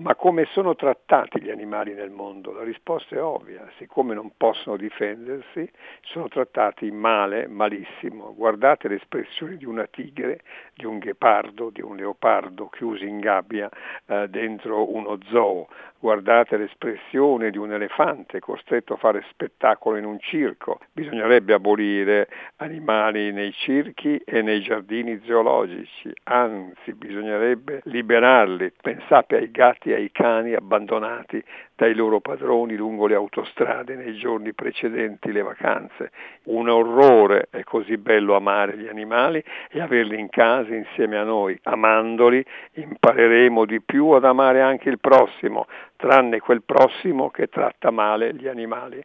Ma come sono trattati gli animali nel mondo? La risposta è ovvia, siccome non possono difendersi, sono trattati male, malissimo. Guardate l'espressione di una tigre, ghepardo, di un leopardo chiusi in gabbia eh, dentro uno zoo. Guardate l'espressione di un elefante costretto a fare spettacolo in un circo. Bisognerebbe abolire animali nei circhi e nei giardini zoologici, anzi bisognerebbe liberarli. Pensate ai gatti e ai cani abbandonati dai loro padroni lungo le autostrade nei giorni precedenti le vacanze. Un orrore, è così bello amare gli animali e averli in casa insieme a noi. Amandoli impareremo di più ad amare anche il prossimo, tranne quel prossimo che tratta male gli animali.